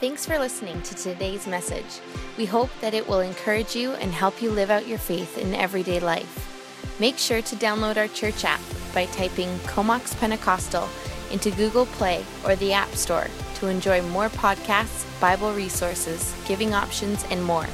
Thanks for listening to today's message. We hope that it will encourage you and help you live out your faith in everyday life. Make sure to download our church app by typing Comox Pentecostal into Google Play or the App Store to enjoy more podcasts, Bible resources, giving options, and more.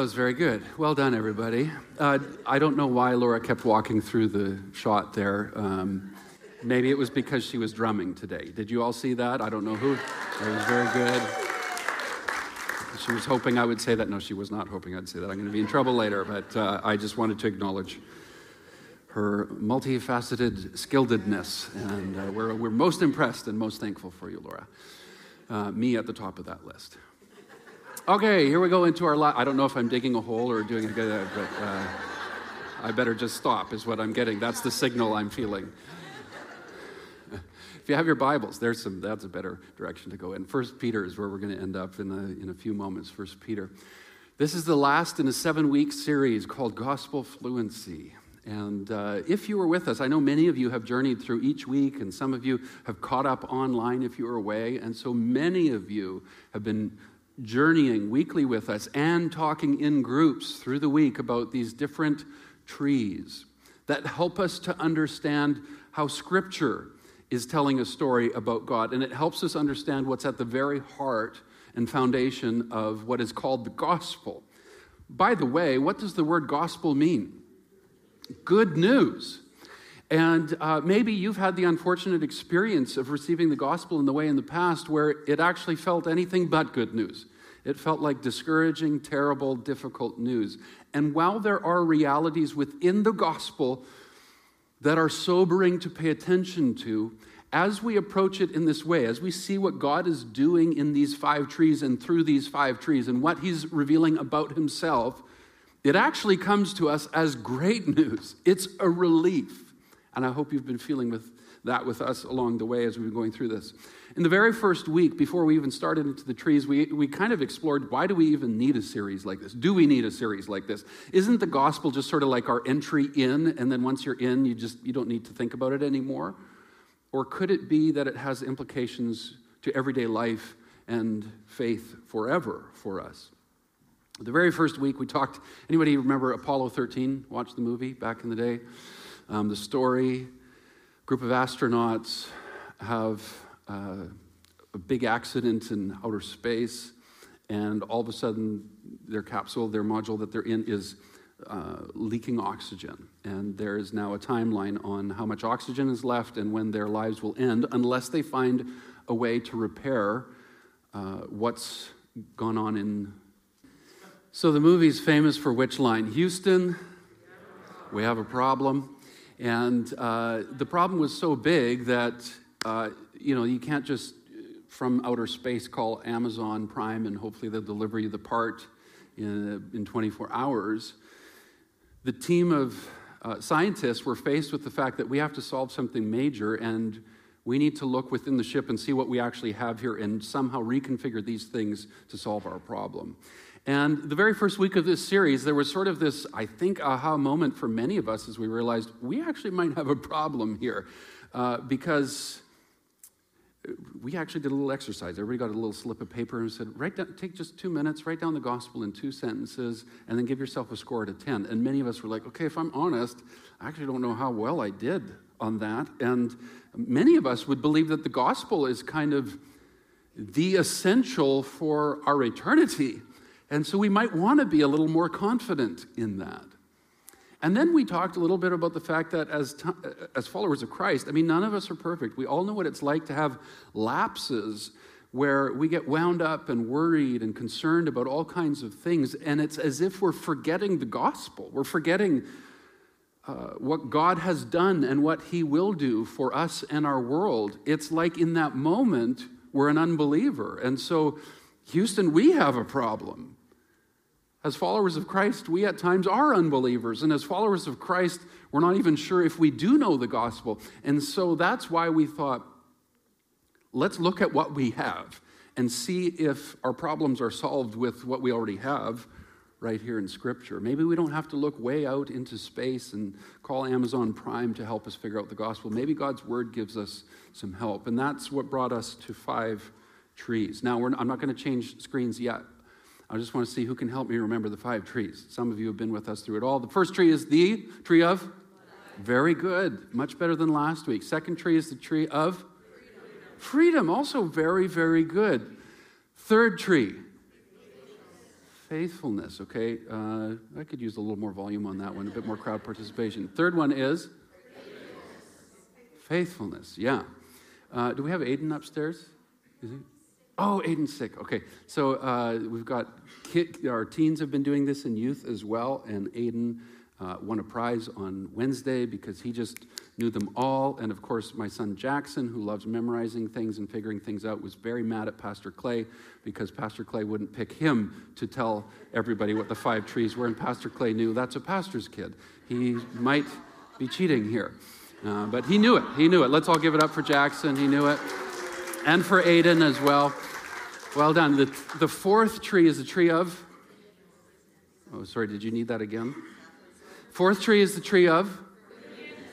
That was very good. Well done, everybody. Uh, I don't know why Laura kept walking through the shot there. Um, maybe it was because she was drumming today. Did you all see that? I don't know who. It was very good. She was hoping I would say that. No, she was not hoping I'd say that. I'm going to be in trouble later, but uh, I just wanted to acknowledge her multifaceted skilledness. And uh, we're, we're most impressed and most thankful for you, Laura. Uh, me at the top of that list. Okay, here we go into our. I don't know if I'm digging a hole or doing a good, but uh, I better just stop, is what I'm getting. That's the signal I'm feeling. if you have your Bibles, there's some. That's a better direction to go in. First Peter is where we're going to end up in a, in a few moments. First Peter. This is the last in a seven-week series called Gospel Fluency. And uh, if you were with us, I know many of you have journeyed through each week, and some of you have caught up online if you were away. And so many of you have been journeying weekly with us and talking in groups through the week about these different trees that help us to understand how Scripture is telling a story about God. And it helps us understand what's at the very heart and foundation of what is called the gospel. By the way, what does the word gospel mean? Good news. And uh, maybe you've had the unfortunate experience of receiving the gospel in the way in the past where it actually felt anything but good news. It felt like discouraging, terrible, difficult news. And while there are realities within the gospel that are sobering to pay attention to, as we approach it in this way, as we see what God is doing in these five trees and through these five trees and what He's revealing about Himself, it actually comes to us as great news. It's a relief. And I hope you've been feeling with that with us along the way as we've been going through this. In the very first week, before we even started into the trees, we, we kind of explored why do we even need a series like this? Do we need a series like this? Isn't the gospel just sort of like our entry in, and then once you're in, you just you don't need to think about it anymore? Or could it be that it has implications to everyday life and faith forever for us? The very first week we talked, anybody remember Apollo 13? Watch the movie back in the day? Um, the story, group of astronauts have uh, a big accident in outer space, and all of a sudden, their capsule, their module that they're in, is uh, leaking oxygen. And there is now a timeline on how much oxygen is left and when their lives will end, unless they find a way to repair uh, what's gone on in. So the movie's famous for which line? Houston, we have a problem. And uh, the problem was so big that uh, you know, you can't just from outer space call Amazon Prime and hopefully they'll deliver you the part in, in 24 hours. The team of uh, scientists were faced with the fact that we have to solve something major and we need to look within the ship and see what we actually have here and somehow reconfigure these things to solve our problem. And the very first week of this series, there was sort of this, I think, aha moment for many of us as we realized we actually might have a problem here. Uh, because we actually did a little exercise. Everybody got a little slip of paper and said, write down, take just two minutes, write down the gospel in two sentences, and then give yourself a score out of 10. And many of us were like, okay, if I'm honest, I actually don't know how well I did on that. And many of us would believe that the gospel is kind of the essential for our eternity. And so we might want to be a little more confident in that. And then we talked a little bit about the fact that as, t- as followers of Christ, I mean, none of us are perfect. We all know what it's like to have lapses where we get wound up and worried and concerned about all kinds of things. And it's as if we're forgetting the gospel. We're forgetting uh, what God has done and what He will do for us and our world. It's like in that moment, we're an unbeliever. And so, Houston, we have a problem. As followers of Christ, we at times are unbelievers. And as followers of Christ, we're not even sure if we do know the gospel. And so that's why we thought, let's look at what we have and see if our problems are solved with what we already have right here in Scripture. Maybe we don't have to look way out into space and call Amazon Prime to help us figure out the gospel. Maybe God's Word gives us some help. And that's what brought us to five trees. Now, I'm not going to change screens yet. I just want to see who can help me remember the five trees. Some of you have been with us through it all. The first tree is the tree of? Very good. Much better than last week. Second tree is the tree of? Freedom. Also very, very good. Third tree? Faithfulness. Okay. Uh, I could use a little more volume on that one, a bit more crowd participation. Third one is? Faithfulness. Faithfulness. Yeah. Uh, do we have Aiden upstairs? Is he? Oh, Aiden's sick. Okay, so uh, we've got our teens have been doing this in youth as well, and Aiden uh, won a prize on Wednesday because he just knew them all. And of course, my son Jackson, who loves memorizing things and figuring things out, was very mad at Pastor Clay because Pastor Clay wouldn't pick him to tell everybody what the five trees were. And Pastor Clay knew that's a pastor's kid. He might be cheating here. Uh, but he knew it. He knew it. Let's all give it up for Jackson. He knew it. And for Aiden as well. Well done. The, the fourth tree is the tree of. Oh, sorry, did you need that again? Fourth tree is the tree of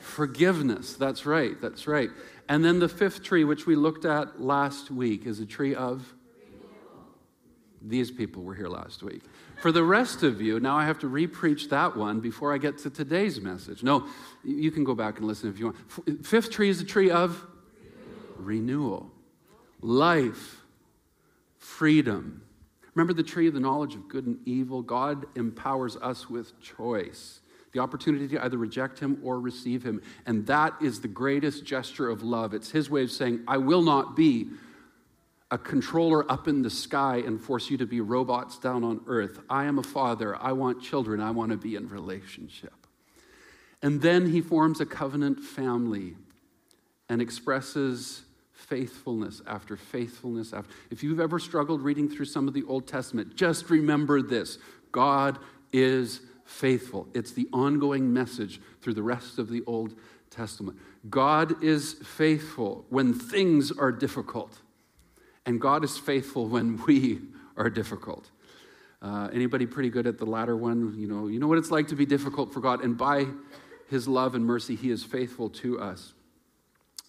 forgiveness. forgiveness. That's right, that's right. And then the fifth tree, which we looked at last week, is a tree of. These people were here last week. For the rest of you, now I have to repreach that one before I get to today's message. No, you can go back and listen if you want. Fifth tree is the tree of renewal, renewal. Life freedom. Remember the tree of the knowledge of good and evil? God empowers us with choice, the opportunity to either reject him or receive him. And that is the greatest gesture of love. It's his way of saying, I will not be a controller up in the sky and force you to be robots down on earth. I am a father. I want children. I want to be in relationship. And then he forms a covenant family and expresses faithfulness after faithfulness after. If you've ever struggled reading through some of the Old Testament, just remember this God is faithful. It's the ongoing message through the rest of the Old Testament. God is faithful when things are difficult, and God is faithful when we are difficult. Uh, anybody pretty good at the latter one? You know, you know what it's like to be difficult for God, and by His love and mercy, He is faithful to us.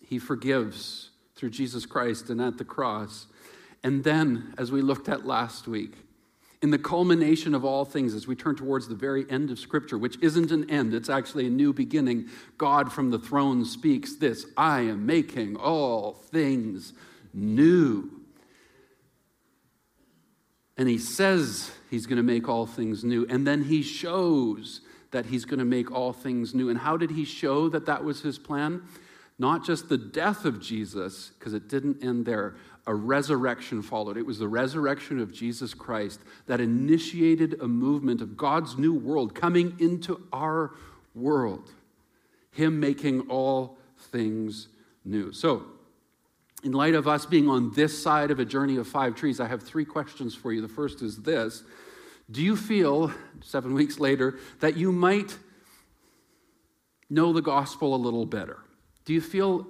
He forgives through Jesus Christ and at the cross. And then, as we looked at last week, in the culmination of all things, as we turn towards the very end of Scripture, which isn't an end, it's actually a new beginning, God from the throne speaks this I am making all things new. And he says he's going to make all things new. And then he shows that he's going to make all things new. And how did he show that that was his plan? Not just the death of Jesus, because it didn't end there. A resurrection followed. It was the resurrection of Jesus Christ that initiated a movement of God's new world coming into our world. Him making all things new. So, in light of us being on this side of a journey of five trees, I have three questions for you. The first is this Do you feel, seven weeks later, that you might know the gospel a little better? Do you feel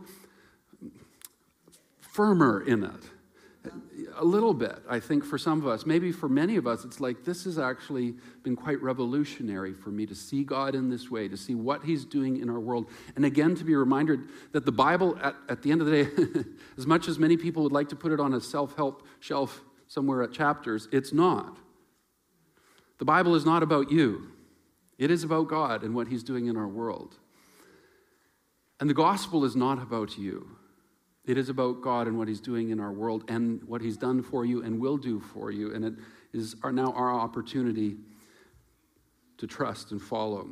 firmer in it? A little bit, I think, for some of us. Maybe for many of us, it's like this has actually been quite revolutionary for me to see God in this way, to see what He's doing in our world. And again, to be reminded that the Bible, at, at the end of the day, as much as many people would like to put it on a self help shelf somewhere at chapters, it's not. The Bible is not about you, it is about God and what He's doing in our world. And the gospel is not about you. It is about God and what He's doing in our world and what He's done for you and will do for you. And it is our, now our opportunity to trust and follow.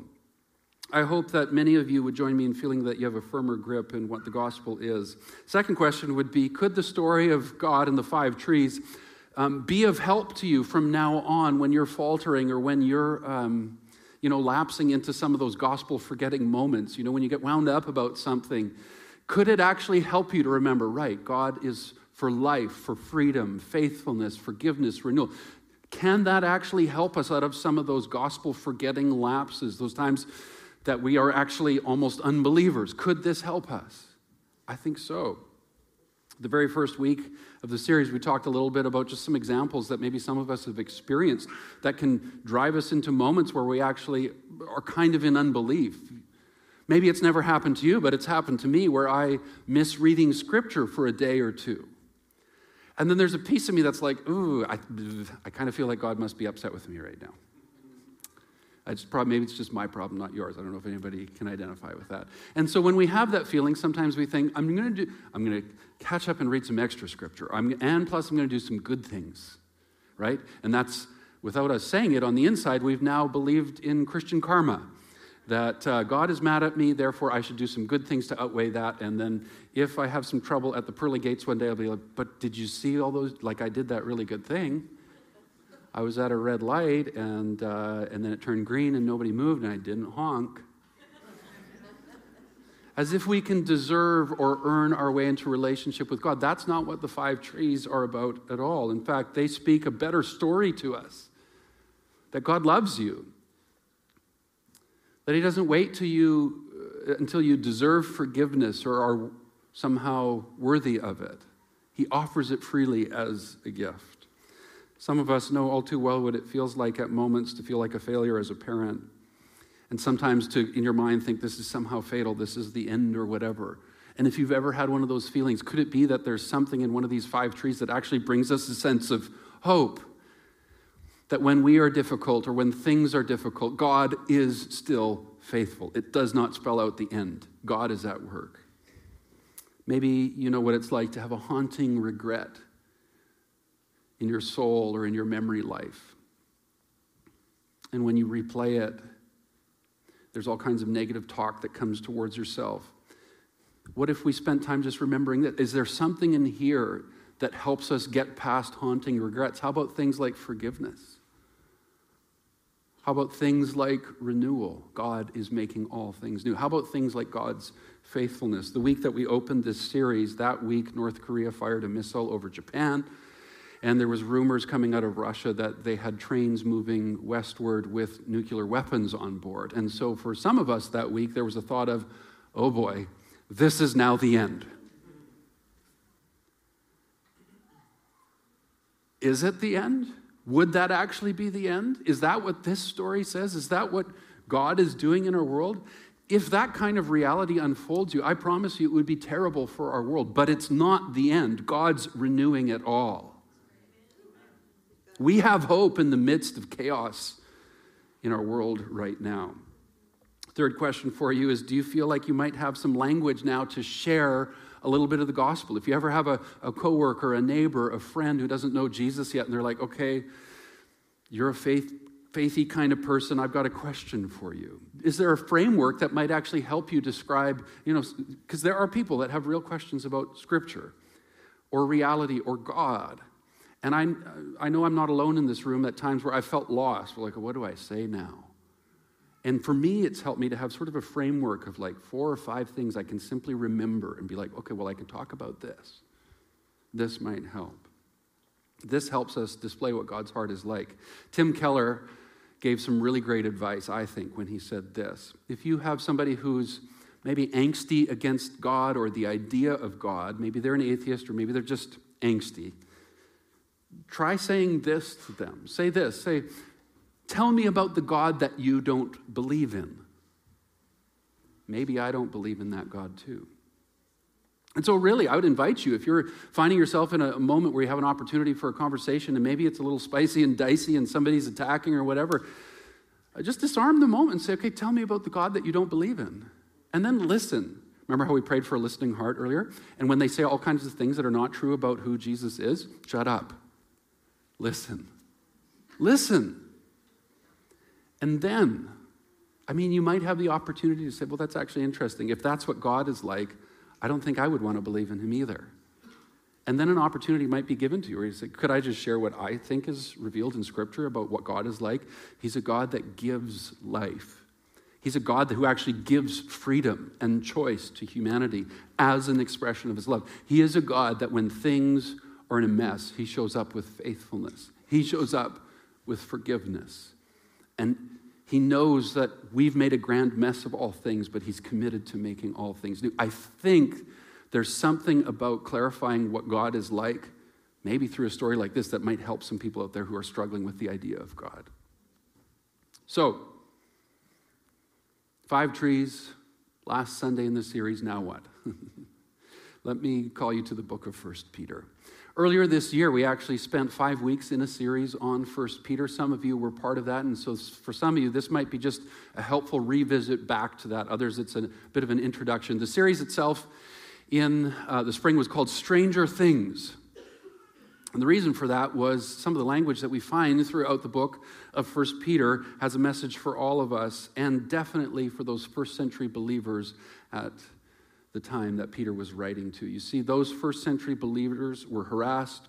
I hope that many of you would join me in feeling that you have a firmer grip in what the gospel is. Second question would be Could the story of God and the five trees um, be of help to you from now on when you're faltering or when you're. Um, you know, lapsing into some of those gospel forgetting moments, you know, when you get wound up about something, could it actually help you to remember, right, God is for life, for freedom, faithfulness, forgiveness, renewal? Can that actually help us out of some of those gospel forgetting lapses, those times that we are actually almost unbelievers? Could this help us? I think so. The very first week of the series, we talked a little bit about just some examples that maybe some of us have experienced that can drive us into moments where we actually are kind of in unbelief. Maybe it's never happened to you, but it's happened to me where I miss reading scripture for a day or two. And then there's a piece of me that's like, ooh, I, I kind of feel like God must be upset with me right now. It's probably, maybe it's just my problem, not yours. I don't know if anybody can identify with that. And so when we have that feeling, sometimes we think, I'm going to do, I'm going to catch up and read some extra scripture. I'm, and plus, I'm going to do some good things, right? And that's, without us saying it on the inside, we've now believed in Christian karma. That uh, God is mad at me, therefore I should do some good things to outweigh that. And then if I have some trouble at the pearly gates one day, I'll be like, but did you see all those? Like I did that really good thing. I was at a red light and, uh, and then it turned green and nobody moved and I didn't honk. As if we can deserve or earn our way into relationship with God. That's not what the five trees are about at all. In fact, they speak a better story to us that God loves you, that He doesn't wait till you, uh, until you deserve forgiveness or are somehow worthy of it. He offers it freely as a gift. Some of us know all too well what it feels like at moments to feel like a failure as a parent. And sometimes to, in your mind, think this is somehow fatal, this is the end or whatever. And if you've ever had one of those feelings, could it be that there's something in one of these five trees that actually brings us a sense of hope? That when we are difficult or when things are difficult, God is still faithful. It does not spell out the end. God is at work. Maybe you know what it's like to have a haunting regret in your soul or in your memory life. And when you replay it, there's all kinds of negative talk that comes towards yourself. What if we spent time just remembering that? Is there something in here that helps us get past haunting regrets? How about things like forgiveness? How about things like renewal? God is making all things new. How about things like God's faithfulness? The week that we opened this series, that week, North Korea fired a missile over Japan. And there was rumors coming out of Russia that they had trains moving westward with nuclear weapons on board. And so for some of us that week, there was a thought of, oh boy, this is now the end. Is it the end? Would that actually be the end? Is that what this story says? Is that what God is doing in our world? If that kind of reality unfolds you, I promise you it would be terrible for our world, but it's not the end. God's renewing it all. We have hope in the midst of chaos in our world right now. Third question for you is Do you feel like you might have some language now to share a little bit of the gospel? If you ever have a, a coworker, a neighbor, a friend who doesn't know Jesus yet, and they're like, okay, you're a faith, faithy kind of person, I've got a question for you. Is there a framework that might actually help you describe, you know, because there are people that have real questions about Scripture or reality or God. And I, I know I'm not alone in this room at times where I felt lost. Like, what do I say now? And for me, it's helped me to have sort of a framework of like four or five things I can simply remember and be like, okay, well, I can talk about this. This might help. This helps us display what God's heart is like. Tim Keller gave some really great advice, I think, when he said this. If you have somebody who's maybe angsty against God or the idea of God, maybe they're an atheist or maybe they're just angsty try saying this to them. Say this say, Tell me about the God that you don't believe in. Maybe I don't believe in that God too. And so, really, I would invite you if you're finding yourself in a moment where you have an opportunity for a conversation and maybe it's a little spicy and dicey and somebody's attacking or whatever, uh, just disarm the moment and say, okay, tell me about the God that you don't believe in. And then listen. Remember how we prayed for a listening heart earlier? And when they say all kinds of things that are not true about who Jesus is, shut up. Listen. Listen. And then, I mean, you might have the opportunity to say, well, that's actually interesting. If that's what God is like, I don't think I would want to believe in him either. And then an opportunity might be given to you where you say, Could I just share what I think is revealed in Scripture about what God is like? He's a God that gives life. He's a God who actually gives freedom and choice to humanity as an expression of his love. He is a God that when things or in a mess, he shows up with faithfulness. He shows up with forgiveness. And he knows that we've made a grand mess of all things, but he's committed to making all things new. I think There's something about clarifying what God is like, maybe through a story like this, that might help some people out there who are struggling with the idea of God. So, five trees, last Sunday in the series, now what? Let me call you to the book of First Peter. Earlier this year, we actually spent five weeks in a series on First Peter. Some of you were part of that, and so for some of you, this might be just a helpful revisit back to that. Others, it's a bit of an introduction. The series itself in uh, the spring was called Stranger Things. And the reason for that was some of the language that we find throughout the book of First Peter has a message for all of us, and definitely for those first century believers at the time that Peter was writing to. You see, those first century believers were harassed.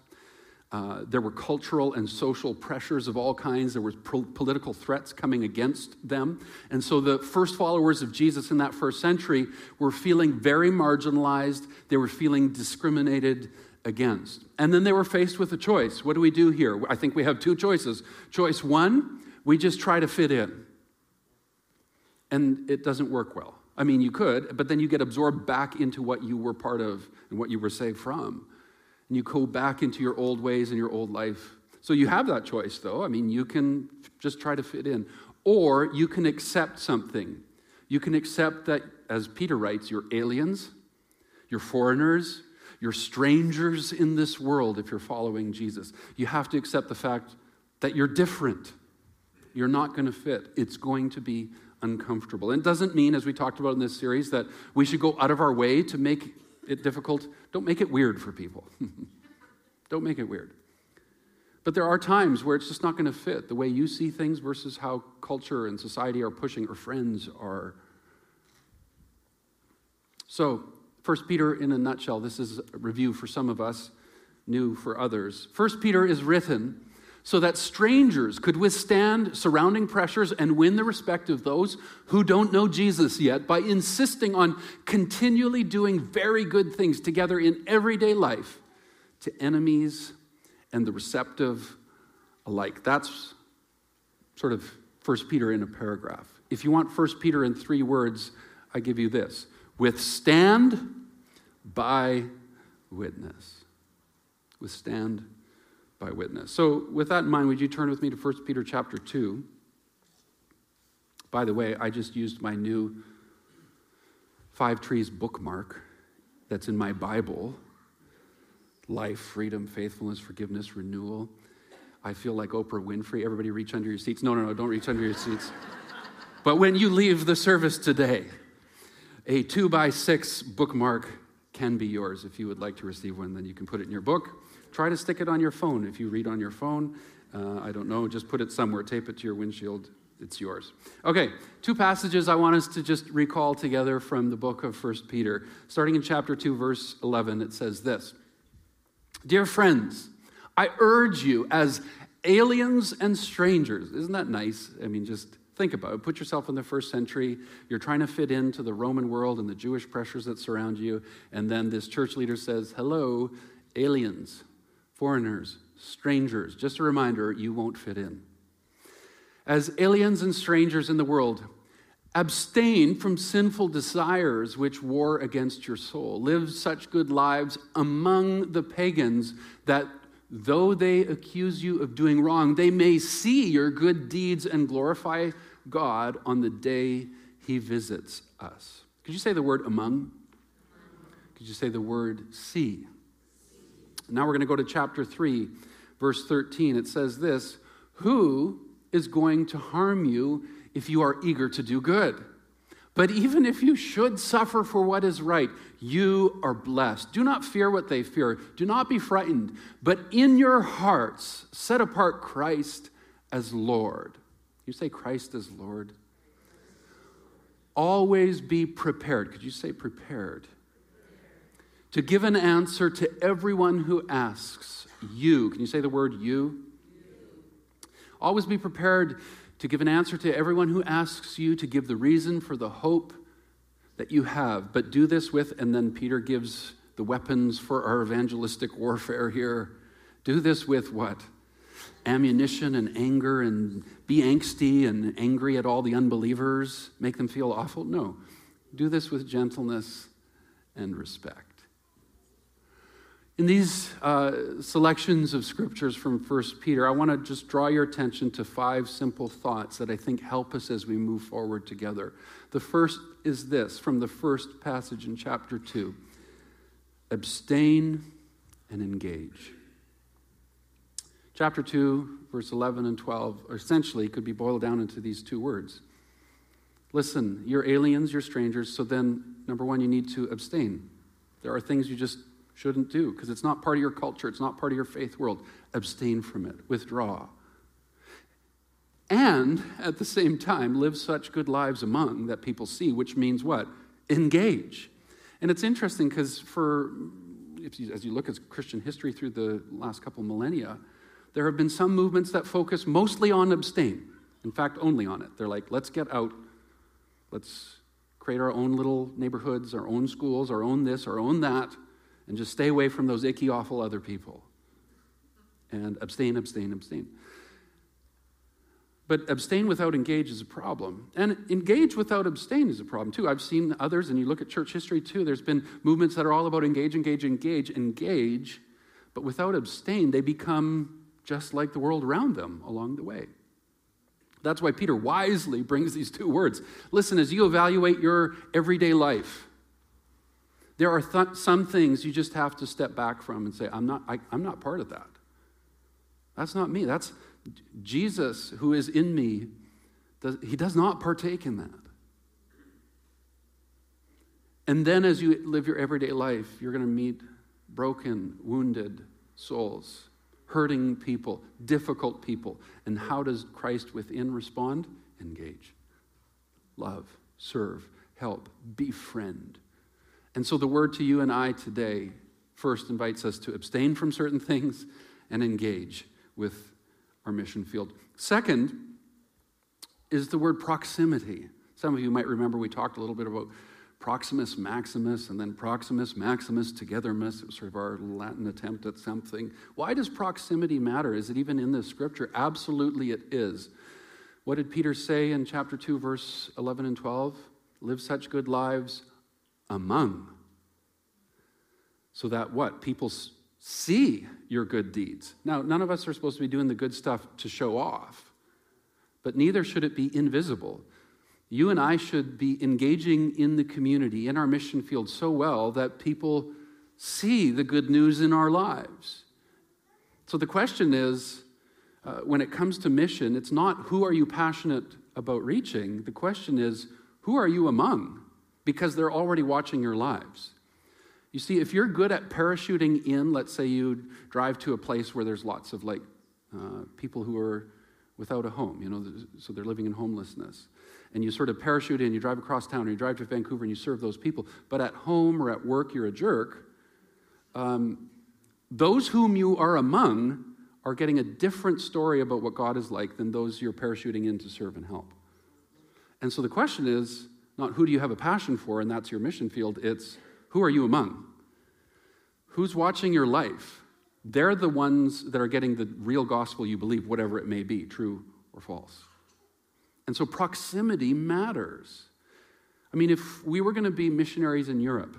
Uh, there were cultural and social pressures of all kinds. There were pro- political threats coming against them. And so the first followers of Jesus in that first century were feeling very marginalized. They were feeling discriminated against. And then they were faced with a choice. What do we do here? I think we have two choices. Choice one, we just try to fit in. And it doesn't work well. I mean, you could, but then you get absorbed back into what you were part of and what you were saved from. And you go back into your old ways and your old life. So you have that choice, though. I mean, you can just try to fit in, or you can accept something. You can accept that, as Peter writes, you're aliens, you're foreigners, you're strangers in this world if you're following Jesus. You have to accept the fact that you're different. You're not going to fit. It's going to be uncomfortable. And it doesn't mean, as we talked about in this series, that we should go out of our way to make it difficult. Don't make it weird for people. Don't make it weird. But there are times where it's just not going to fit the way you see things versus how culture and society are pushing or friends are. So, First Peter in a nutshell, this is a review for some of us, new for others. First Peter is written so that strangers could withstand surrounding pressures and win the respect of those who don't know Jesus yet by insisting on continually doing very good things together in everyday life to enemies and the receptive alike. That's sort of First Peter in a paragraph. If you want First Peter in three words, I give you this withstand by witness. Withstand by witness. So, with that in mind, would you turn with me to 1 Peter chapter 2? By the way, I just used my new Five Trees bookmark that's in my Bible life, freedom, faithfulness, forgiveness, renewal. I feel like Oprah Winfrey. Everybody reach under your seats. No, no, no, don't reach under your seats. but when you leave the service today, a two by six bookmark can be yours. If you would like to receive one, then you can put it in your book. Try to stick it on your phone. If you read on your phone, uh, I don't know, just put it somewhere, tape it to your windshield. It's yours. Okay, two passages I want us to just recall together from the book of First Peter. Starting in chapter 2, verse 11, it says this Dear friends, I urge you as aliens and strangers. Isn't that nice? I mean, just think about it. Put yourself in the first century. You're trying to fit into the Roman world and the Jewish pressures that surround you. And then this church leader says, Hello, aliens foreigners, strangers. Just a reminder, you won't fit in. As aliens and strangers in the world, abstain from sinful desires which war against your soul. Live such good lives among the pagans that though they accuse you of doing wrong, they may see your good deeds and glorify God on the day he visits us. Could you say the word among? Could you say the word see? Now we're going to go to chapter 3, verse 13. It says this Who is going to harm you if you are eager to do good? But even if you should suffer for what is right, you are blessed. Do not fear what they fear. Do not be frightened. But in your hearts, set apart Christ as Lord. You say Christ as Lord? Always be prepared. Could you say prepared? To give an answer to everyone who asks you. Can you say the word you? Always be prepared to give an answer to everyone who asks you to give the reason for the hope that you have. But do this with, and then Peter gives the weapons for our evangelistic warfare here. Do this with what? Ammunition and anger and be angsty and angry at all the unbelievers, make them feel awful? No. Do this with gentleness and respect. In these uh, selections of scriptures from 1 Peter, I want to just draw your attention to five simple thoughts that I think help us as we move forward together. The first is this from the first passage in chapter 2 abstain and engage. Chapter 2, verse 11 and 12, essentially could be boiled down into these two words. Listen, you're aliens, you're strangers, so then, number one, you need to abstain. There are things you just shouldn't do because it's not part of your culture, it's not part of your faith world. Abstain from it, withdraw. And at the same time, live such good lives among that people see, which means what? Engage. And it's interesting because for you, as you look at Christian history through the last couple millennia, there have been some movements that focus mostly on abstain. In fact, only on it. They're like, let's get out, let's create our own little neighborhoods, our own schools, our own this, our own that, and just stay away from those icky, awful other people. And abstain, abstain, abstain. But abstain without engage is a problem. And engage without abstain is a problem too. I've seen others, and you look at church history too, there's been movements that are all about engage, engage, engage, engage, but without abstain, they become just like the world around them along the way. That's why Peter wisely brings these two words. Listen, as you evaluate your everyday life, there are th- some things you just have to step back from and say, I'm not, I, I'm not part of that. That's not me. That's Jesus, who is in me, does, he does not partake in that. And then as you live your everyday life, you're going to meet broken, wounded souls, hurting people, difficult people. And how does Christ within respond? Engage, love, serve, help, befriend. And so the word to you and I today first invites us to abstain from certain things and engage with our mission field. Second is the word proximity. Some of you might remember we talked a little bit about Proximus Maximus and then Proximus Maximus togetherness. It was sort of our Latin attempt at something. Why does proximity matter? Is it even in the scripture? Absolutely, it is. What did Peter say in chapter 2, verse 11 and 12? Live such good lives among. So that what? People see your good deeds. Now, none of us are supposed to be doing the good stuff to show off, but neither should it be invisible. You and I should be engaging in the community, in our mission field, so well that people see the good news in our lives. So the question is uh, when it comes to mission, it's not who are you passionate about reaching? The question is who are you among? Because they're already watching your lives. You see, if you're good at parachuting in, let's say you drive to a place where there's lots of like uh, people who are without a home, you know, so they're living in homelessness. And you sort of parachute in, you drive across town, or you drive to Vancouver and you serve those people. But at home or at work, you're a jerk. Um, those whom you are among are getting a different story about what God is like than those you're parachuting in to serve and help. And so the question is not who do you have a passion for, and that's your mission field, it's who are you among? Who's watching your life? They're the ones that are getting the real gospel you believe, whatever it may be, true or false. And so proximity matters. I mean, if we were going to be missionaries in Europe,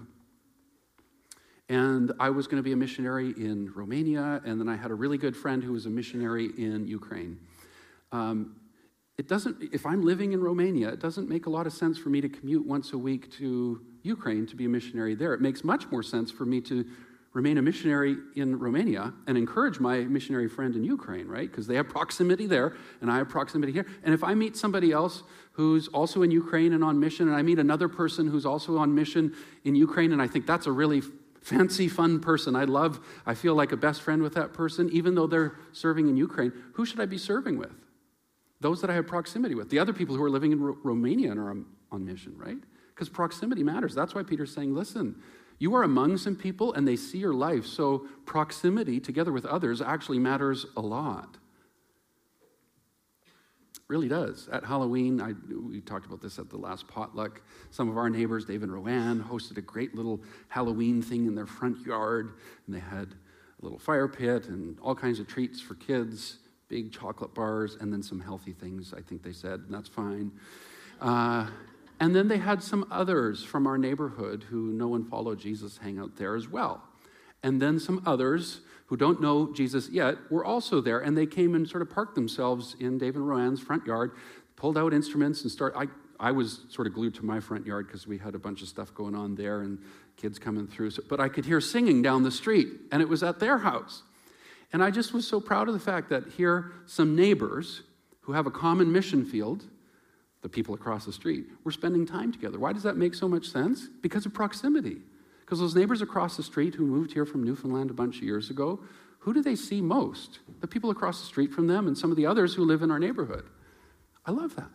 and I was going to be a missionary in Romania, and then I had a really good friend who was a missionary in Ukraine. Um, it doesn't, if I'm living in Romania, it doesn't make a lot of sense for me to commute once a week to Ukraine to be a missionary there. It makes much more sense for me to remain a missionary in Romania and encourage my missionary friend in Ukraine, right? Because they have proximity there and I have proximity here. And if I meet somebody else who's also in Ukraine and on mission, and I meet another person who's also on mission in Ukraine, and I think that's a really fancy, fun person. I love, I feel like a best friend with that person, even though they're serving in Ukraine, who should I be serving with? Those that I have proximity with. The other people who are living in Romania and are on, on mission, right? Because proximity matters. That's why Peter's saying, listen, you are among some people and they see your life. So proximity together with others actually matters a lot. Really does. At Halloween, I, we talked about this at the last potluck. Some of our neighbors, Dave and Rowan, hosted a great little Halloween thing in their front yard, and they had a little fire pit and all kinds of treats for kids big chocolate bars, and then some healthy things, I think they said, and that's fine. Uh, and then they had some others from our neighborhood who know and follow Jesus hang out there as well. And then some others who don't know Jesus yet were also there, and they came and sort of parked themselves in Dave and Roanne's front yard, pulled out instruments, and start. I, I was sort of glued to my front yard because we had a bunch of stuff going on there and kids coming through. So, but I could hear singing down the street, and it was at their house. And I just was so proud of the fact that here, some neighbors who have a common mission field, the people across the street, were spending time together. Why does that make so much sense? Because of proximity. Because those neighbors across the street who moved here from Newfoundland a bunch of years ago, who do they see most? The people across the street from them and some of the others who live in our neighborhood. I love that.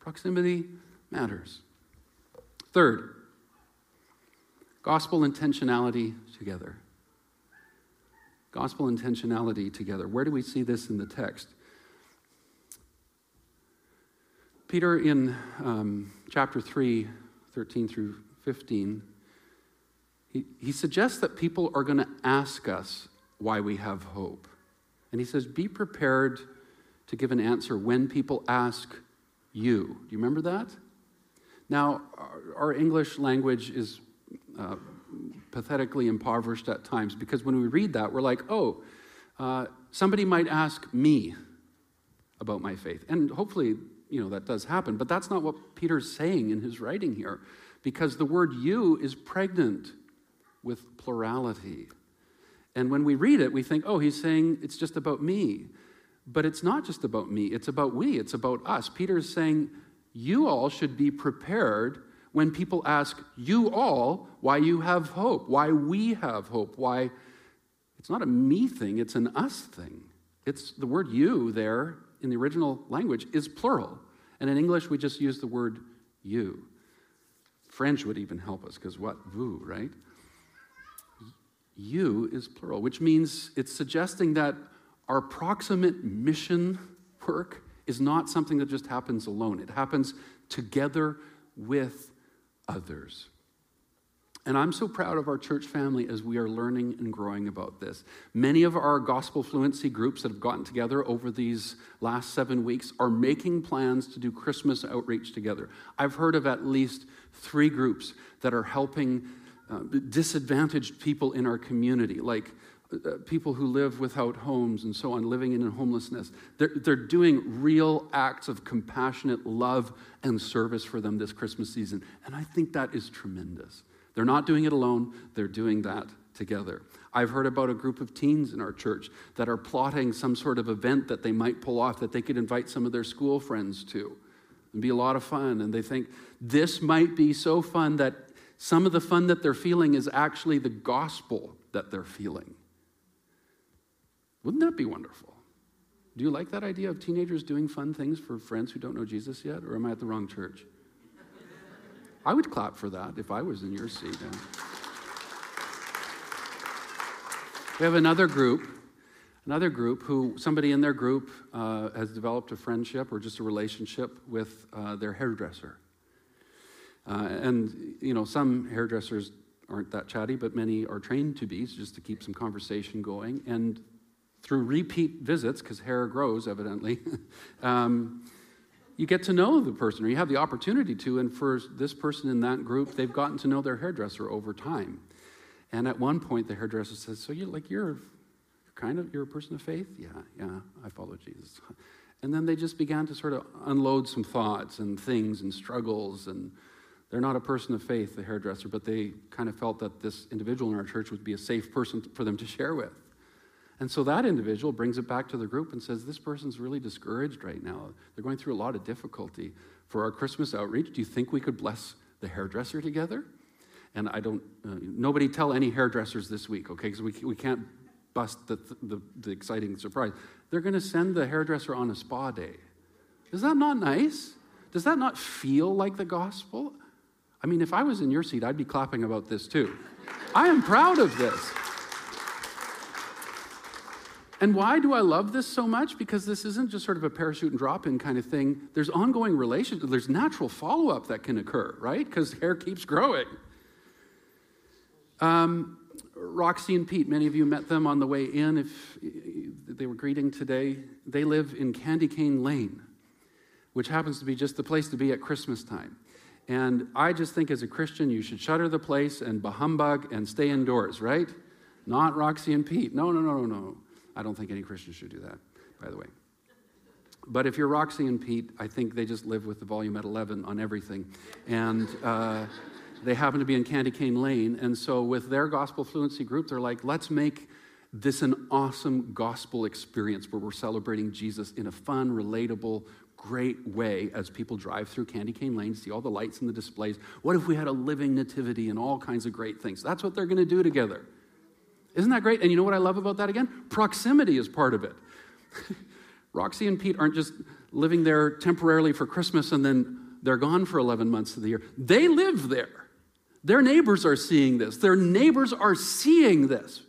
Proximity matters. Third, gospel intentionality together. Gospel intentionality together. Where do we see this in the text? Peter, in um, chapter 3, 13 through 15, he, he suggests that people are going to ask us why we have hope. And he says, Be prepared to give an answer when people ask you. Do you remember that? Now, our English language is uh, pathetically impoverished at times because when we read that, we're like, oh, uh, somebody might ask me about my faith. And hopefully, you know, that does happen. But that's not what Peter's saying in his writing here because the word you is pregnant with plurality. And when we read it, we think, oh, he's saying it's just about me. But it's not just about me, it's about we, it's about us. Peter is saying, you all should be prepared when people ask you all why you have hope, why we have hope, why it's not a me thing, it's an us thing. It's the word you there in the original language is plural. And in English, we just use the word you. French would even help us because what? Vous, right? You is plural, which means it's suggesting that our proximate mission work is not something that just happens alone, it happens together with others. And I'm so proud of our church family as we are learning and growing about this. Many of our gospel fluency groups that have gotten together over these last seven weeks are making plans to do Christmas outreach together. I've heard of at least three groups that are helping uh, disadvantaged people in our community, like Uh, people who live without homes and so on, living in homelessness. They're, they're doing real acts of compassionate love and service for them this Christmas season. And I think that is tremendous. They're not doing it alone, they're doing that together. I've heard about a group of teens in our church that are plotting some sort of event that they might pull off that they could invite some of their school friends to. and be a lot of fun. And they think this might be so fun that some of the fun that they're feeling is actually the gospel that they're feeling. Wouldn't that be wonderful? Do you like that idea of teenagers doing fun things for friends who don't know Jesus yet? Or am I at the wrong church? I would clap for that if I was in your seat. Yeah. We have another group, another group who somebody in their group uh, has developed a friendship or just a relationship with uh, their hairdresser. Uh, and, you know, some hairdressers aren't that chatty, but many are trained to be, just to keep some conversation going. And through repeat visits, because hair grows evidently, um, you get to know the person, or you have the opportunity to. And for this person in that group, they've gotten to know their hairdresser over time. And at one point, the hairdresser says, "So you like you're kind of you're a person of faith? Yeah, yeah, I follow Jesus." And then they just began to sort of unload some thoughts and things and struggles. And they're not a person of faith, the hairdresser, but they kind of felt that this individual in our church would be a safe person for them to share with. And so that individual brings it back to the group and says, This person's really discouraged right now. They're going through a lot of difficulty. For our Christmas outreach, do you think we could bless the hairdresser together? And I don't, uh, nobody tell any hairdressers this week, okay? Because we, we can't bust the, the, the exciting surprise. They're going to send the hairdresser on a spa day. Is that not nice? Does that not feel like the gospel? I mean, if I was in your seat, I'd be clapping about this too. I am proud of this. And why do I love this so much? Because this isn't just sort of a parachute and drop in kind of thing. There's ongoing relationship, there's natural follow up that can occur, right? Because hair keeps growing. Um, Roxy and Pete, many of you met them on the way in. If they were greeting today, they live in Candy Cane Lane, which happens to be just the place to be at Christmas time. And I just think as a Christian, you should shutter the place and humbug and stay indoors, right? Not Roxy and Pete. No, no, no, no, no. I don't think any Christian should do that, by the way. But if you're Roxy and Pete, I think they just live with the volume at 11 on everything. And uh, they happen to be in Candy Cane Lane. And so, with their gospel fluency group, they're like, let's make this an awesome gospel experience where we're celebrating Jesus in a fun, relatable, great way as people drive through Candy Cane Lane, see all the lights and the displays. What if we had a living nativity and all kinds of great things? That's what they're going to do together. Isn't that great? And you know what I love about that again? Proximity is part of it. Roxy and Pete aren't just living there temporarily for Christmas and then they're gone for 11 months of the year. They live there. Their neighbors are seeing this. Their neighbors are seeing this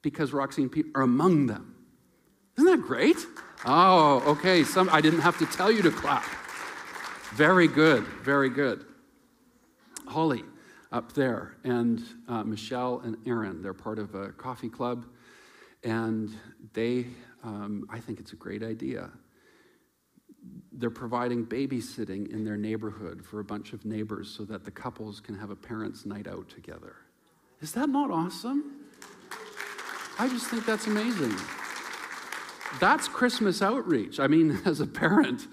because Roxy and Pete are among them. Isn't that great? Oh, okay. Some, I didn't have to tell you to clap. Very good, very good. Holly up there, and uh, Michelle and Aaron, they're part of a coffee club, and they, um, I think it's a great idea. They're providing babysitting in their neighborhood for a bunch of neighbors so that the couples can have a parents' night out together. Is that not awesome? I just think that's amazing. That's Christmas outreach. I mean, as a parent,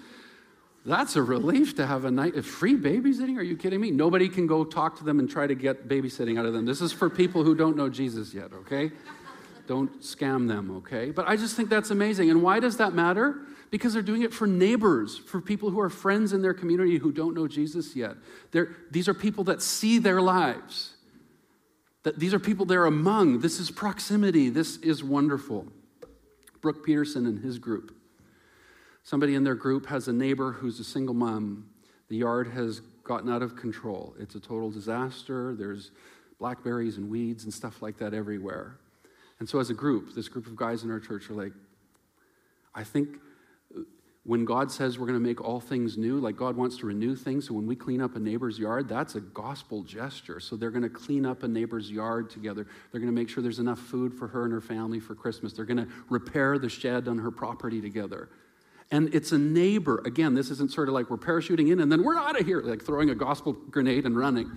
that's a relief to have a night of free babysitting. Are you kidding me? Nobody can go talk to them and try to get babysitting out of them. This is for people who don't know Jesus yet, okay? Don't scam them, okay? But I just think that's amazing. And why does that matter? Because they're doing it for neighbors, for people who are friends in their community who don't know Jesus yet. They're, these are people that see their lives. That these are people they're among. This is proximity. This is wonderful. Brooke Peterson and his group. Somebody in their group has a neighbor who's a single mom. The yard has gotten out of control. It's a total disaster. There's blackberries and weeds and stuff like that everywhere. And so, as a group, this group of guys in our church are like, I think when God says we're going to make all things new, like God wants to renew things, so when we clean up a neighbor's yard, that's a gospel gesture. So they're going to clean up a neighbor's yard together. They're going to make sure there's enough food for her and her family for Christmas. They're going to repair the shed on her property together. And it's a neighbor. Again, this isn't sort of like we're parachuting in and then we're out of here, like throwing a gospel grenade and running.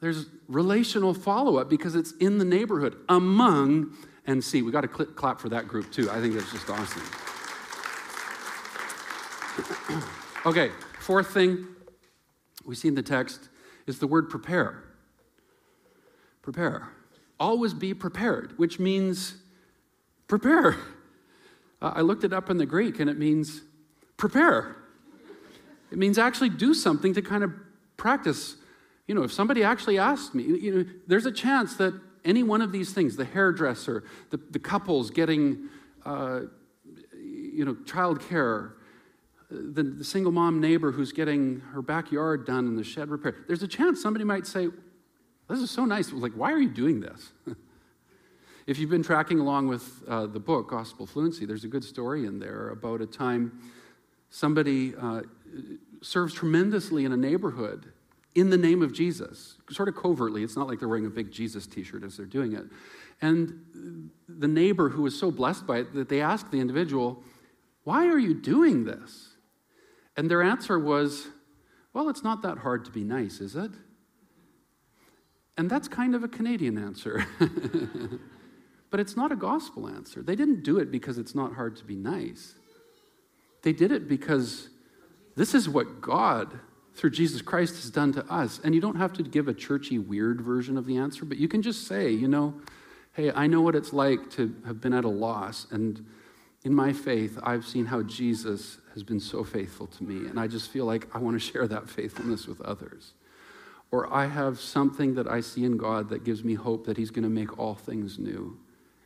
There's relational follow up because it's in the neighborhood among and see. We got to cl- clap for that group too. I think that's just awesome. okay, fourth thing we see in the text is the word prepare. Prepare. Always be prepared, which means prepare. Uh, I looked it up in the Greek and it means prepare. It means actually do something to kind of practice. You know, if somebody actually asked me, you know, there's a chance that any one of these things the hairdresser, the, the couples getting, uh, you know, childcare, the, the single mom neighbor who's getting her backyard done and the shed repaired. There's a chance somebody might say, This is so nice. Like, why are you doing this? if you've been tracking along with uh, the book, Gospel Fluency, there's a good story in there about a time somebody uh, serves tremendously in a neighborhood in the name of Jesus, sort of covertly. It's not like they're wearing a big Jesus t shirt as they're doing it. And the neighbor who was so blessed by it that they asked the individual, Why are you doing this? And their answer was, Well, it's not that hard to be nice, is it? And that's kind of a Canadian answer. but it's not a gospel answer. They didn't do it because it's not hard to be nice. They did it because this is what God through Jesus Christ has done to us. And you don't have to give a churchy, weird version of the answer, but you can just say, you know, hey, I know what it's like to have been at a loss. And in my faith, I've seen how Jesus has been so faithful to me. And I just feel like I want to share that faithfulness with others. Or I have something that I see in God that gives me hope that He's going to make all things new.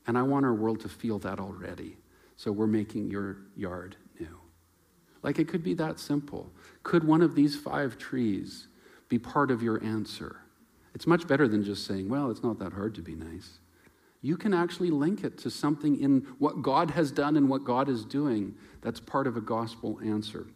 And I want our world to feel that already. So we're making your yard new. Like it could be that simple. Could one of these five trees be part of your answer? It's much better than just saying, well, it's not that hard to be nice. You can actually link it to something in what God has done and what God is doing that's part of a gospel answer.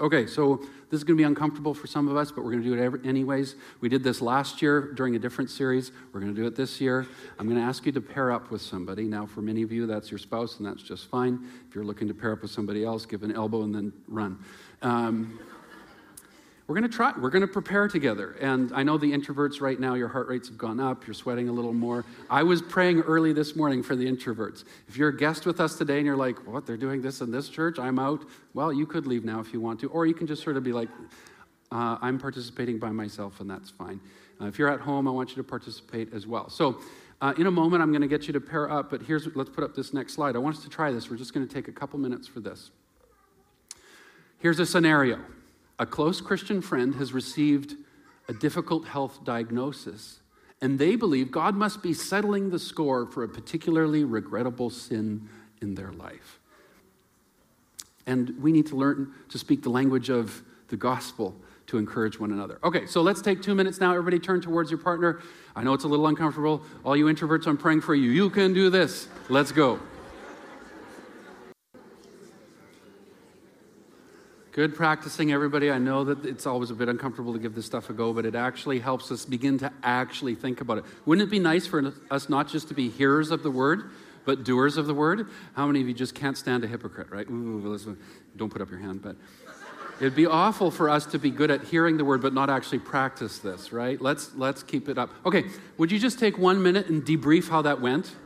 Okay, so this is going to be uncomfortable for some of us, but we're going to do it anyways. We did this last year during a different series. We're going to do it this year. I'm going to ask you to pair up with somebody. Now, for many of you, that's your spouse, and that's just fine. If you're looking to pair up with somebody else, give an elbow and then run. Um, we're going to try, we're going to prepare together. And I know the introverts right now, your heart rates have gone up, you're sweating a little more. I was praying early this morning for the introverts. If you're a guest with us today and you're like, what, they're doing this in this church, I'm out, well, you could leave now if you want to. Or you can just sort of be like, uh, I'm participating by myself, and that's fine. Uh, if you're at home, I want you to participate as well. So, uh, in a moment, I'm going to get you to pair up, but here's, let's put up this next slide. I want us to try this. We're just going to take a couple minutes for this. Here's a scenario a close Christian friend has received a difficult health diagnosis, and they believe God must be settling the score for a particularly regrettable sin in their life. And we need to learn to speak the language of the gospel to encourage one another. Okay, so let's take two minutes now. Everybody turn towards your partner. I know it's a little uncomfortable. All you introverts, I'm praying for you. You can do this. Let's go. Good practicing, everybody. I know that it's always a bit uncomfortable to give this stuff a go, but it actually helps us begin to actually think about it. Wouldn't it be nice for us not just to be hearers of the word, but doers of the word? How many of you just can't stand a hypocrite, right? Ooh, don't put up your hand, but it'd be awful for us to be good at hearing the word, but not actually practice this, right? Let's let's keep it up. Okay, would you just take one minute and debrief how that went?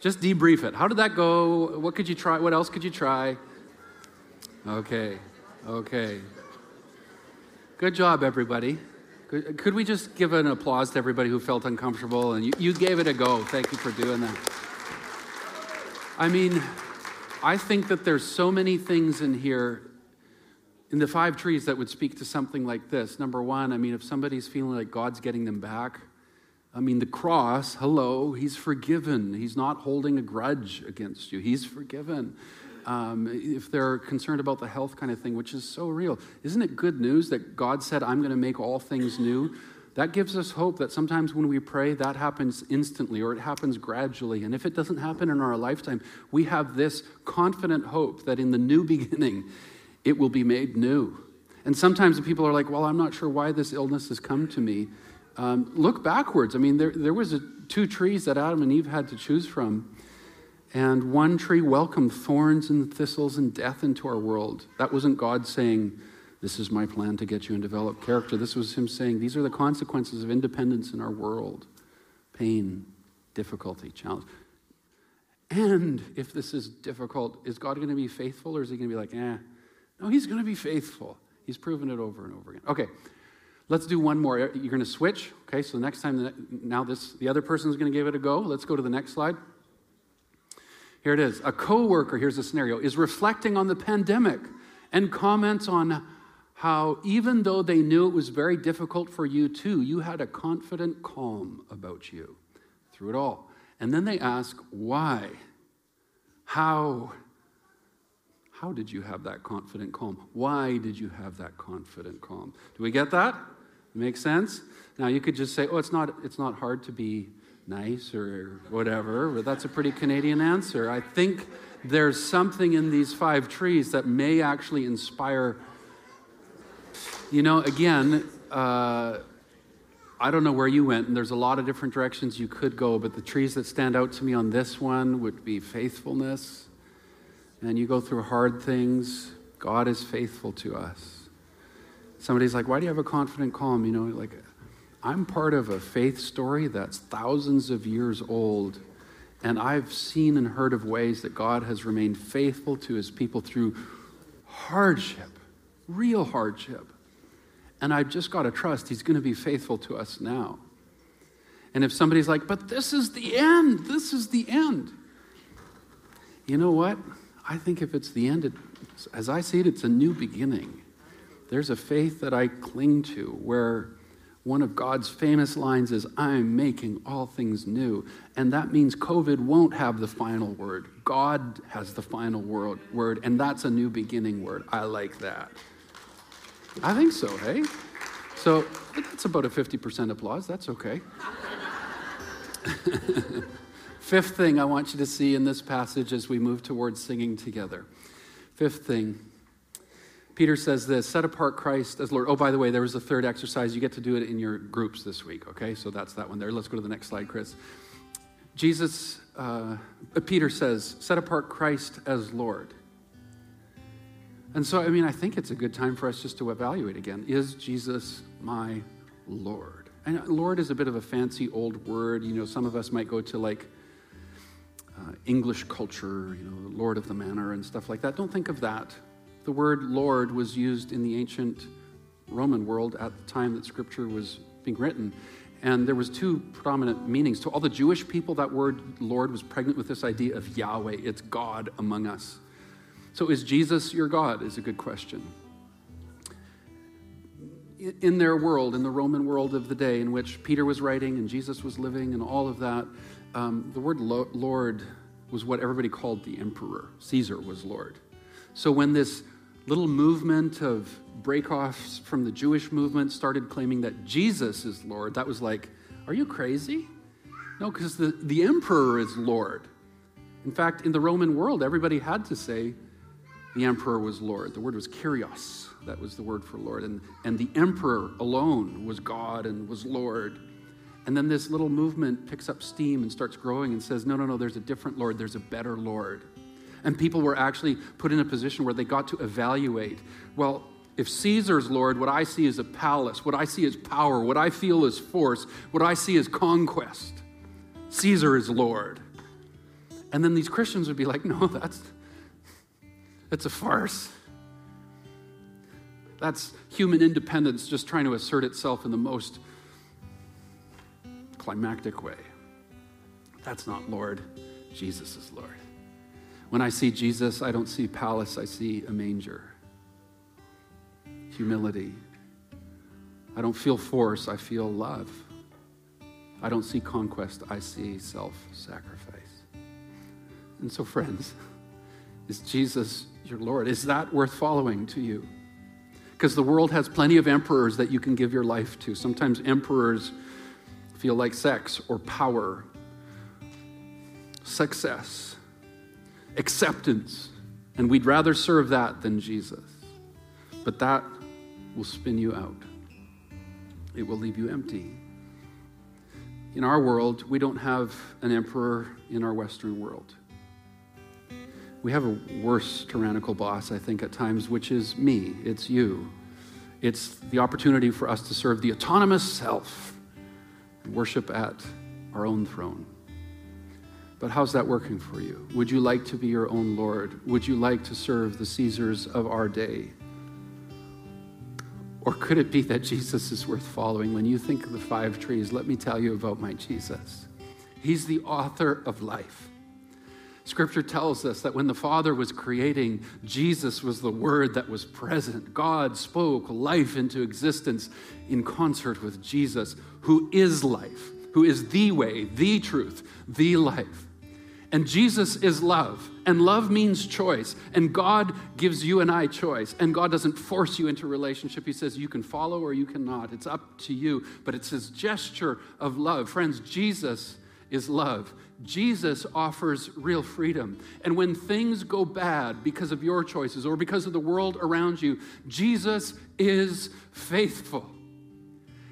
Just debrief it. How did that go? What could you try? What else could you try? Okay. Okay. Good job, everybody. Could we just give an applause to everybody who felt uncomfortable? And you, you gave it a go. Thank you for doing that. I mean, I think that there's so many things in here in the five trees that would speak to something like this. Number one, I mean, if somebody's feeling like God's getting them back, I mean, the cross, hello, he's forgiven. He's not holding a grudge against you, he's forgiven um, if they're concerned about the health kind of thing, which is so real. Isn't it good news that God said, I'm going to make all things new? That gives us hope that sometimes when we pray, that happens instantly or it happens gradually. And if it doesn't happen in our lifetime, we have this confident hope that in the new beginning, it will be made new. And sometimes people are like, well, I'm not sure why this illness has come to me. Um, look backwards. I mean, there, there was a, two trees that Adam and Eve had to choose from. And one tree welcomed thorns and thistles and death into our world. That wasn't God saying, This is my plan to get you and develop character. This was Him saying, These are the consequences of independence in our world pain, difficulty, challenge. And if this is difficult, is God going to be faithful or is He going to be like, eh? No, He's going to be faithful. He's proven it over and over again. Okay, let's do one more. You're going to switch. Okay, so the next time, now this the other person is going to give it a go. Let's go to the next slide. Here it is. A coworker, here's a scenario, is reflecting on the pandemic and comments on how even though they knew it was very difficult for you too, you had a confident calm about you through it all. And then they ask, why? How? How did you have that confident calm? Why did you have that confident calm? Do we get that? Makes sense? Now you could just say, oh, it's not, it's not hard to be nice or whatever, but that's a pretty Canadian answer. I think there's something in these five trees that may actually inspire. You know, again, uh, I don't know where you went, and there's a lot of different directions you could go, but the trees that stand out to me on this one would be faithfulness. And you go through hard things, God is faithful to us. Somebody's like, Why do you have a confident calm? You know, like, I'm part of a faith story that's thousands of years old, and I've seen and heard of ways that God has remained faithful to his people through hardship, real hardship. And I've just got to trust he's going to be faithful to us now. And if somebody's like, but this is the end, this is the end. You know what? I think if it's the end, it, as I see it, it's a new beginning. There's a faith that I cling to where one of God's famous lines is, I'm making all things new. And that means COVID won't have the final word. God has the final word, word and that's a new beginning word. I like that. I think so, hey? So that's about a 50% applause. That's okay. Fifth thing I want you to see in this passage as we move towards singing together. Fifth thing Peter says this set apart Christ as Lord. Oh, by the way, there was a third exercise. You get to do it in your groups this week, okay? So that's that one there. Let's go to the next slide, Chris. Jesus, uh, Peter says, set apart Christ as Lord. And so, I mean, I think it's a good time for us just to evaluate again. Is Jesus my Lord? And Lord is a bit of a fancy old word. You know, some of us might go to like uh, English culture, you know, Lord of the Manor and stuff like that. Don't think of that. The word Lord was used in the ancient Roman world at the time that Scripture was being written. And there was two predominant meanings. To all the Jewish people, that word Lord was pregnant with this idea of Yahweh. It's God among us. So is Jesus your God? Is a good question. In their world, in the Roman world of the day in which Peter was writing and Jesus was living and all of that, um, the word Lord was what everybody called the emperor. Caesar was Lord. So when this little movement of breakoffs from the Jewish movement started claiming that Jesus is Lord, that was like, are you crazy? No, because the, the emperor is Lord. In fact, in the Roman world, everybody had to say the emperor was Lord. The word was Kyrios. That was the word for Lord. And, and the emperor alone was God and was Lord. And then this little movement picks up steam and starts growing and says, no, no, no, there's a different Lord. There's a better Lord. And people were actually put in a position where they got to evaluate well, if Caesar's Lord, what I see is a palace, what I see is power, what I feel is force, what I see is conquest. Caesar is Lord. And then these Christians would be like, no, that's, that's a farce. That's human independence just trying to assert itself in the most climactic way. That's not Lord. Jesus is Lord. When I see Jesus, I don't see palace, I see a manger humility. I don't feel force, I feel love. I don't see conquest, I see self sacrifice. And so, friends, is Jesus your Lord? Is that worth following to you? Because the world has plenty of emperors that you can give your life to. Sometimes emperors feel like sex or power, success, acceptance, and we'd rather serve that than Jesus. But that will spin you out, it will leave you empty. In our world, we don't have an emperor in our Western world. We have a worse tyrannical boss, I think, at times, which is me. It's you. It's the opportunity for us to serve the autonomous self and worship at our own throne. But how's that working for you? Would you like to be your own Lord? Would you like to serve the Caesars of our day? Or could it be that Jesus is worth following? When you think of the five trees, let me tell you about my Jesus. He's the author of life. Scripture tells us that when the Father was creating, Jesus was the Word that was present. God spoke life into existence in concert with Jesus, who is life, who is the way, the truth, the life. And Jesus is love. And love means choice. And God gives you and I choice. And God doesn't force you into relationship. He says you can follow or you cannot. It's up to you. But it's his gesture of love. Friends, Jesus is love. Jesus offers real freedom. And when things go bad because of your choices or because of the world around you, Jesus is faithful.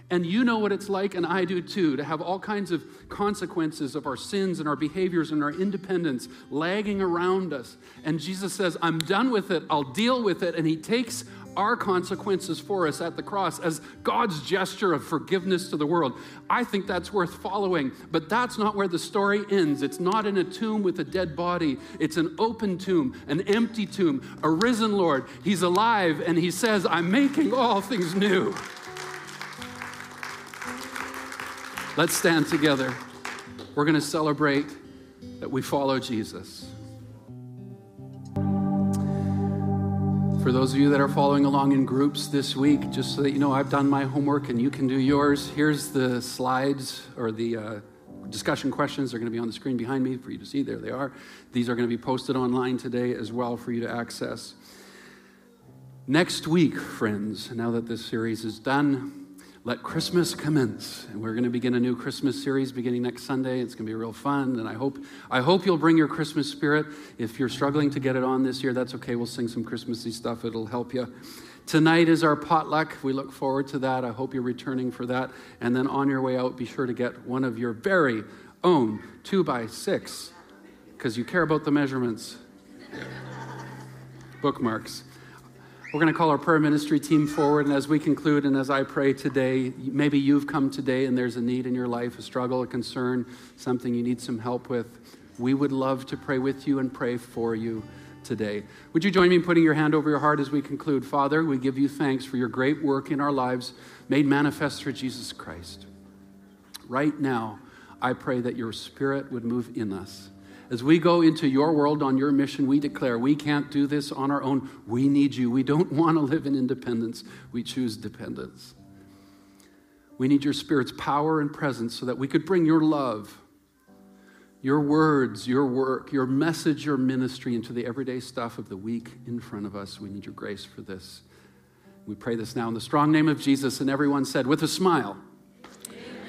And you know what it's like, and I do too, to have all kinds of consequences of our sins and our behaviors and our independence lagging around us. And Jesus says, I'm done with it, I'll deal with it. And He takes our consequences for us at the cross as God's gesture of forgiveness to the world. I think that's worth following, but that's not where the story ends. It's not in a tomb with a dead body, it's an open tomb, an empty tomb, a risen Lord. He's alive, and He says, I'm making all things new. Let's stand together. We're going to celebrate that we follow Jesus. For those of you that are following along in groups this week, just so that you know, I've done my homework and you can do yours. Here's the slides or the uh, discussion questions. They're going to be on the screen behind me for you to see. There they are. These are going to be posted online today as well for you to access. Next week, friends, now that this series is done, let Christmas commence. And we're going to begin a new Christmas series beginning next Sunday. It's going to be real fun. And I hope, I hope you'll bring your Christmas spirit. If you're struggling to get it on this year, that's okay. We'll sing some Christmassy stuff, it'll help you. Tonight is our potluck. We look forward to that. I hope you're returning for that. And then on your way out, be sure to get one of your very own two by six, because you care about the measurements. Bookmarks. We're going to call our prayer ministry team forward, and as we conclude and as I pray today, maybe you've come today and there's a need in your life, a struggle, a concern, something you need some help with. We would love to pray with you and pray for you today. Would you join me in putting your hand over your heart as we conclude? Father, we give you thanks for your great work in our lives made manifest through Jesus Christ. Right now, I pray that your spirit would move in us. As we go into your world on your mission, we declare we can't do this on our own. We need you. We don't want to live in independence, we choose dependence. We need your Spirit's power and presence so that we could bring your love, your words, your work, your message, your ministry into the everyday stuff of the week in front of us. We need your grace for this. We pray this now in the strong name of Jesus. And everyone said, with a smile,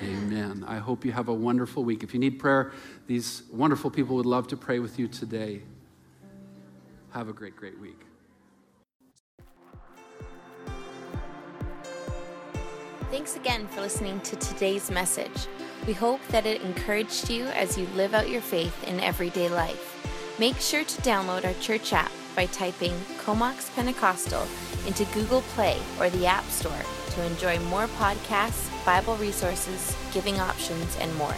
Amen. I hope you have a wonderful week. If you need prayer, these wonderful people would love to pray with you today. Have a great, great week. Thanks again for listening to today's message. We hope that it encouraged you as you live out your faith in everyday life. Make sure to download our church app by typing Comox Pentecostal into Google Play or the App Store to enjoy more podcasts, Bible resources, giving options, and more.